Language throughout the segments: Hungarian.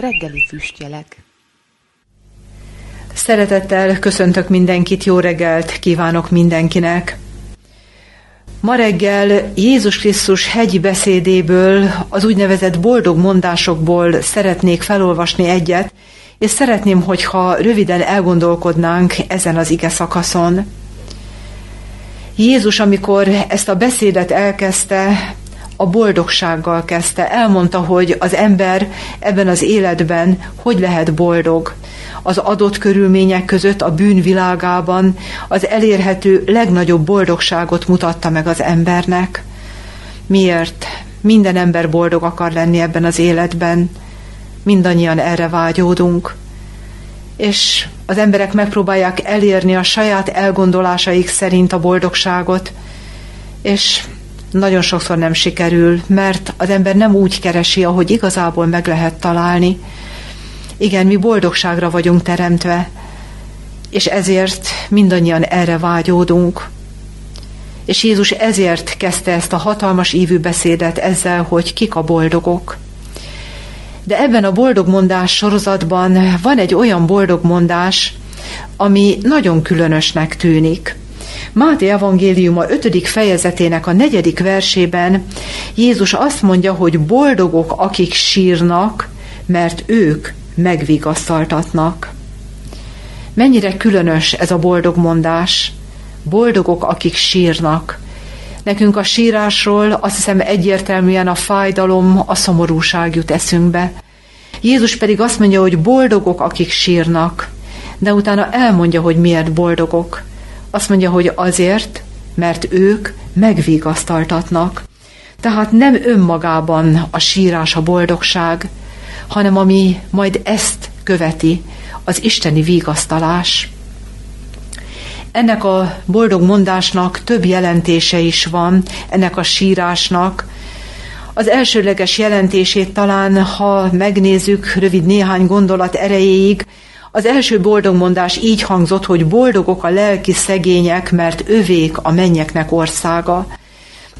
Reggeli füstjelek Szeretettel köszöntök mindenkit, jó reggelt kívánok mindenkinek! Ma reggel Jézus Krisztus hegyi beszédéből, az úgynevezett boldog mondásokból szeretnék felolvasni egyet, és szeretném, hogyha röviden elgondolkodnánk ezen az ige szakaszon. Jézus, amikor ezt a beszédet elkezdte, a boldogsággal kezdte. Elmondta, hogy az ember ebben az életben hogy lehet boldog. Az adott körülmények között a bűnvilágában az elérhető legnagyobb boldogságot mutatta meg az embernek. Miért? Minden ember boldog akar lenni ebben az életben. Mindannyian erre vágyódunk. És az emberek megpróbálják elérni a saját elgondolásaik szerint a boldogságot, és nagyon sokszor nem sikerül, mert az ember nem úgy keresi, ahogy igazából meg lehet találni. Igen, mi boldogságra vagyunk teremtve, és ezért mindannyian erre vágyódunk. És Jézus ezért kezdte ezt a hatalmas ívű beszédet ezzel, hogy kik a boldogok. De ebben a boldogmondás sorozatban van egy olyan boldogmondás, ami nagyon különösnek tűnik. Máté evangéliuma 5. fejezetének a negyedik versében Jézus azt mondja, hogy boldogok, akik sírnak, mert ők megvigasztaltatnak. Mennyire különös ez a boldog mondás. Boldogok, akik sírnak. Nekünk a sírásról azt hiszem egyértelműen a fájdalom, a szomorúság jut eszünkbe. Jézus pedig azt mondja, hogy boldogok, akik sírnak, de utána elmondja, hogy miért boldogok. Azt mondja, hogy azért, mert ők megvigasztaltatnak. Tehát nem önmagában a sírás a boldogság, hanem ami majd ezt követi, az isteni vigasztalás. Ennek a boldog mondásnak több jelentése is van, ennek a sírásnak. Az elsőleges jelentését talán, ha megnézzük rövid néhány gondolat erejéig, az első boldogmondás így hangzott, hogy boldogok a lelki szegények, mert övék a mennyeknek országa.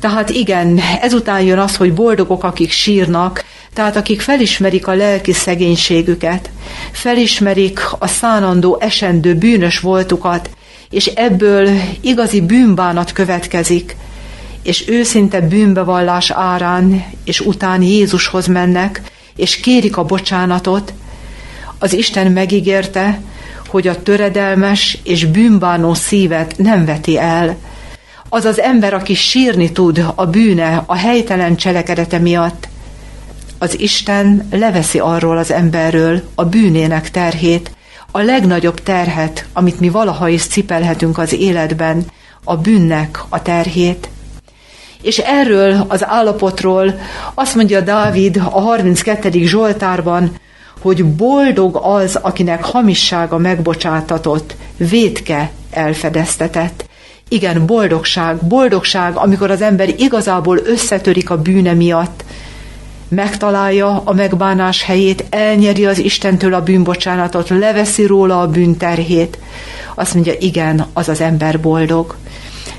Tehát igen, ezután jön az, hogy boldogok, akik sírnak, tehát akik felismerik a lelki szegénységüket, felismerik a szánandó, esendő, bűnös voltukat, és ebből igazi bűnbánat következik, és őszinte bűnbevallás árán, és után Jézushoz mennek, és kérik a bocsánatot, az Isten megígérte, hogy a töredelmes és bűnbánó szívet nem veti el. Az az ember, aki sírni tud a bűne, a helytelen cselekedete miatt, az Isten leveszi arról az emberről a bűnének terhét, a legnagyobb terhet, amit mi valaha is cipelhetünk az életben, a bűnnek a terhét. És erről az állapotról azt mondja Dávid a 32. Zsoltárban, hogy boldog az, akinek hamissága megbocsátatott, vétke elfedeztetett. Igen, boldogság, boldogság, amikor az ember igazából összetörik a bűne miatt, megtalálja a megbánás helyét, elnyeri az Istentől a bűnbocsánatot, leveszi róla a bűnterhét. Azt mondja, igen, az az ember boldog.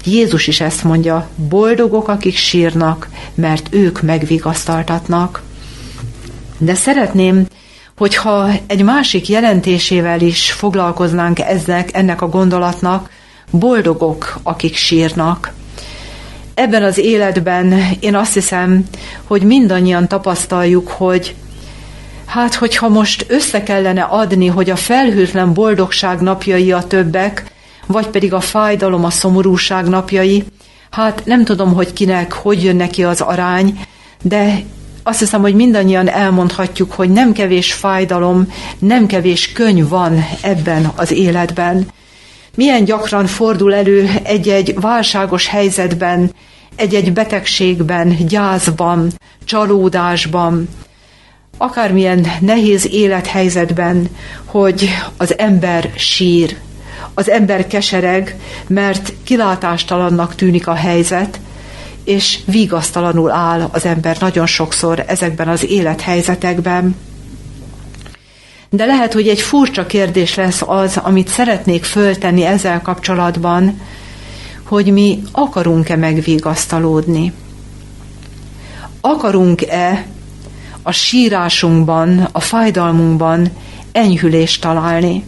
Jézus is ezt mondja, boldogok, akik sírnak, mert ők megvigasztaltatnak. De szeretném hogyha egy másik jelentésével is foglalkoznánk ezek, ennek a gondolatnak, boldogok, akik sírnak. Ebben az életben én azt hiszem, hogy mindannyian tapasztaljuk, hogy hát, hogyha most össze kellene adni, hogy a felhőtlen boldogság napjai a többek, vagy pedig a fájdalom, a szomorúság napjai, hát nem tudom, hogy kinek, hogy jön neki az arány, de azt hiszem, hogy mindannyian elmondhatjuk, hogy nem kevés fájdalom, nem kevés könyv van ebben az életben. Milyen gyakran fordul elő egy-egy válságos helyzetben, egy-egy betegségben, gyászban, csalódásban, akármilyen nehéz élethelyzetben, hogy az ember sír, az ember kesereg, mert kilátástalannak tűnik a helyzet, és vigasztalanul áll az ember nagyon sokszor ezekben az élethelyzetekben. De lehet, hogy egy furcsa kérdés lesz az, amit szeretnék föltenni ezzel kapcsolatban, hogy mi akarunk-e megvigasztalódni. Akarunk-e a sírásunkban, a fájdalmunkban enyhülést találni.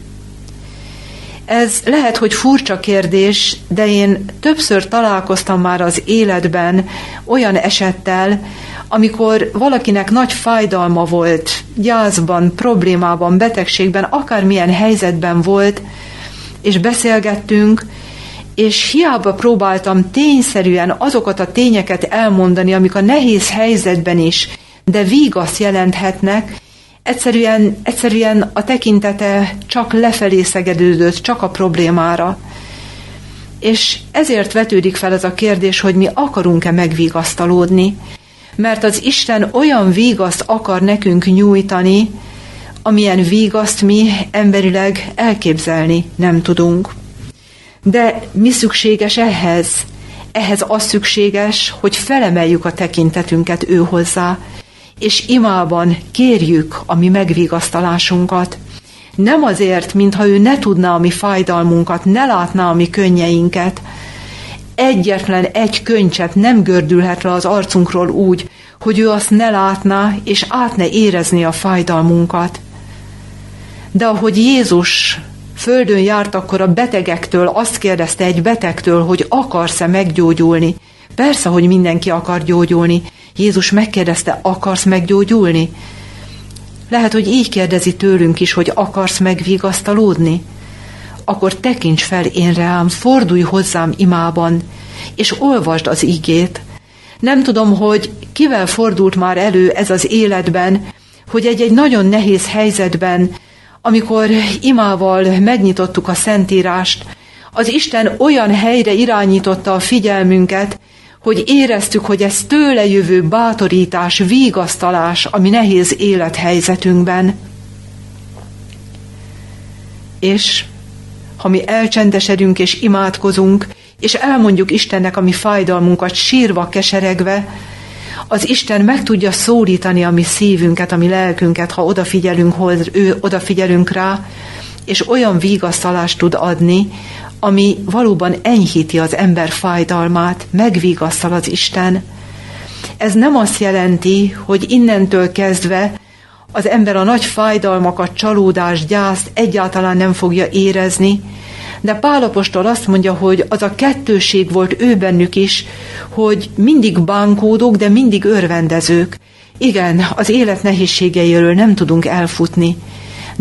Ez lehet, hogy furcsa kérdés, de én többször találkoztam már az életben olyan esettel, amikor valakinek nagy fájdalma volt, gyászban, problémában, betegségben, akármilyen helyzetben volt, és beszélgettünk, és hiába próbáltam tényszerűen azokat a tényeket elmondani, amik a nehéz helyzetben is, de vígaszt jelenthetnek, egyszerűen, egyszerűen a tekintete csak lefelé szegedődött, csak a problémára. És ezért vetődik fel ez a kérdés, hogy mi akarunk-e megvigasztalódni. Mert az Isten olyan vígaszt akar nekünk nyújtani, amilyen vígaszt mi emberileg elképzelni nem tudunk. De mi szükséges ehhez? Ehhez az szükséges, hogy felemeljük a tekintetünket ő hozzá, és imában kérjük a mi megvigasztalásunkat. Nem azért, mintha ő ne tudná a mi fájdalmunkat, ne látná a mi könnyeinket. Egyetlen egy könycsepp nem gördülhet le az arcunkról úgy, hogy ő azt ne látná, és át ne érezni a fájdalmunkat. De ahogy Jézus földön járt, akkor a betegektől azt kérdezte egy betegtől, hogy akarsz-e meggyógyulni. Persze, hogy mindenki akar gyógyulni. Jézus megkérdezte, akarsz meggyógyulni? Lehet, hogy így kérdezi tőlünk is, hogy akarsz megvigasztalódni? Akkor tekints fel én rám, fordulj hozzám imában, és olvasd az igét. Nem tudom, hogy kivel fordult már elő ez az életben, hogy egy-egy nagyon nehéz helyzetben amikor imával megnyitottuk a Szentírást, az Isten olyan helyre irányította a figyelmünket, hogy éreztük, hogy ez tőle jövő bátorítás, vigasztalás a mi nehéz élethelyzetünkben. És ha mi elcsendesedünk és imádkozunk, és elmondjuk Istennek a mi fájdalmunkat sírva, keseregve, az Isten meg tudja szólítani a mi szívünket, a mi lelkünket, ha odafigyelünk, hoz, ő odafigyelünk rá, és olyan vigasztalást tud adni, ami valóban enyhíti az ember fájdalmát, megvigasztal az Isten. Ez nem azt jelenti, hogy innentől kezdve az ember a nagy fájdalmakat, csalódást, gyászt egyáltalán nem fogja érezni, de Pálapostól azt mondja, hogy az a kettőség volt ő bennük is, hogy mindig bánkódók, de mindig örvendezők. Igen, az élet nehézségeiről nem tudunk elfutni,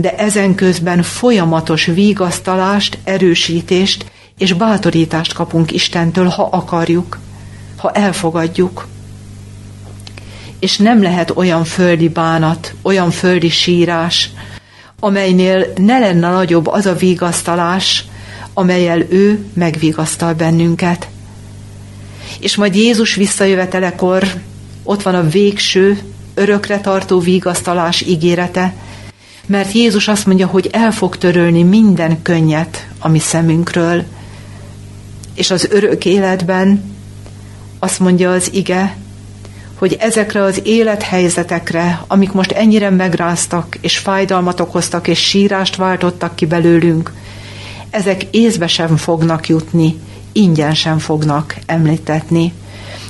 de ezen közben folyamatos vigasztalást, erősítést és bátorítást kapunk Istentől, ha akarjuk, ha elfogadjuk. És nem lehet olyan földi bánat, olyan földi sírás, amelynél ne lenne nagyobb az a vigasztalás, amelyel ő megvigasztal bennünket. És majd Jézus visszajövetelekor ott van a végső, örökre tartó vigasztalás ígérete, mert Jézus azt mondja, hogy el fog törölni minden könnyet a mi szemünkről. És az örök életben azt mondja az ige, hogy ezekre az élethelyzetekre, amik most ennyire megráztak, és fájdalmat okoztak, és sírást váltottak ki belőlünk, ezek észbe sem fognak jutni, ingyen sem fognak említetni.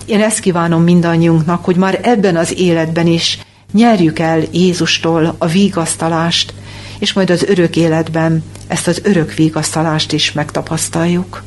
Én ezt kívánom mindannyiunknak, hogy már ebben az életben is nyerjük el Jézustól a vigasztalást, és majd az örök életben ezt az örök vigasztalást is megtapasztaljuk.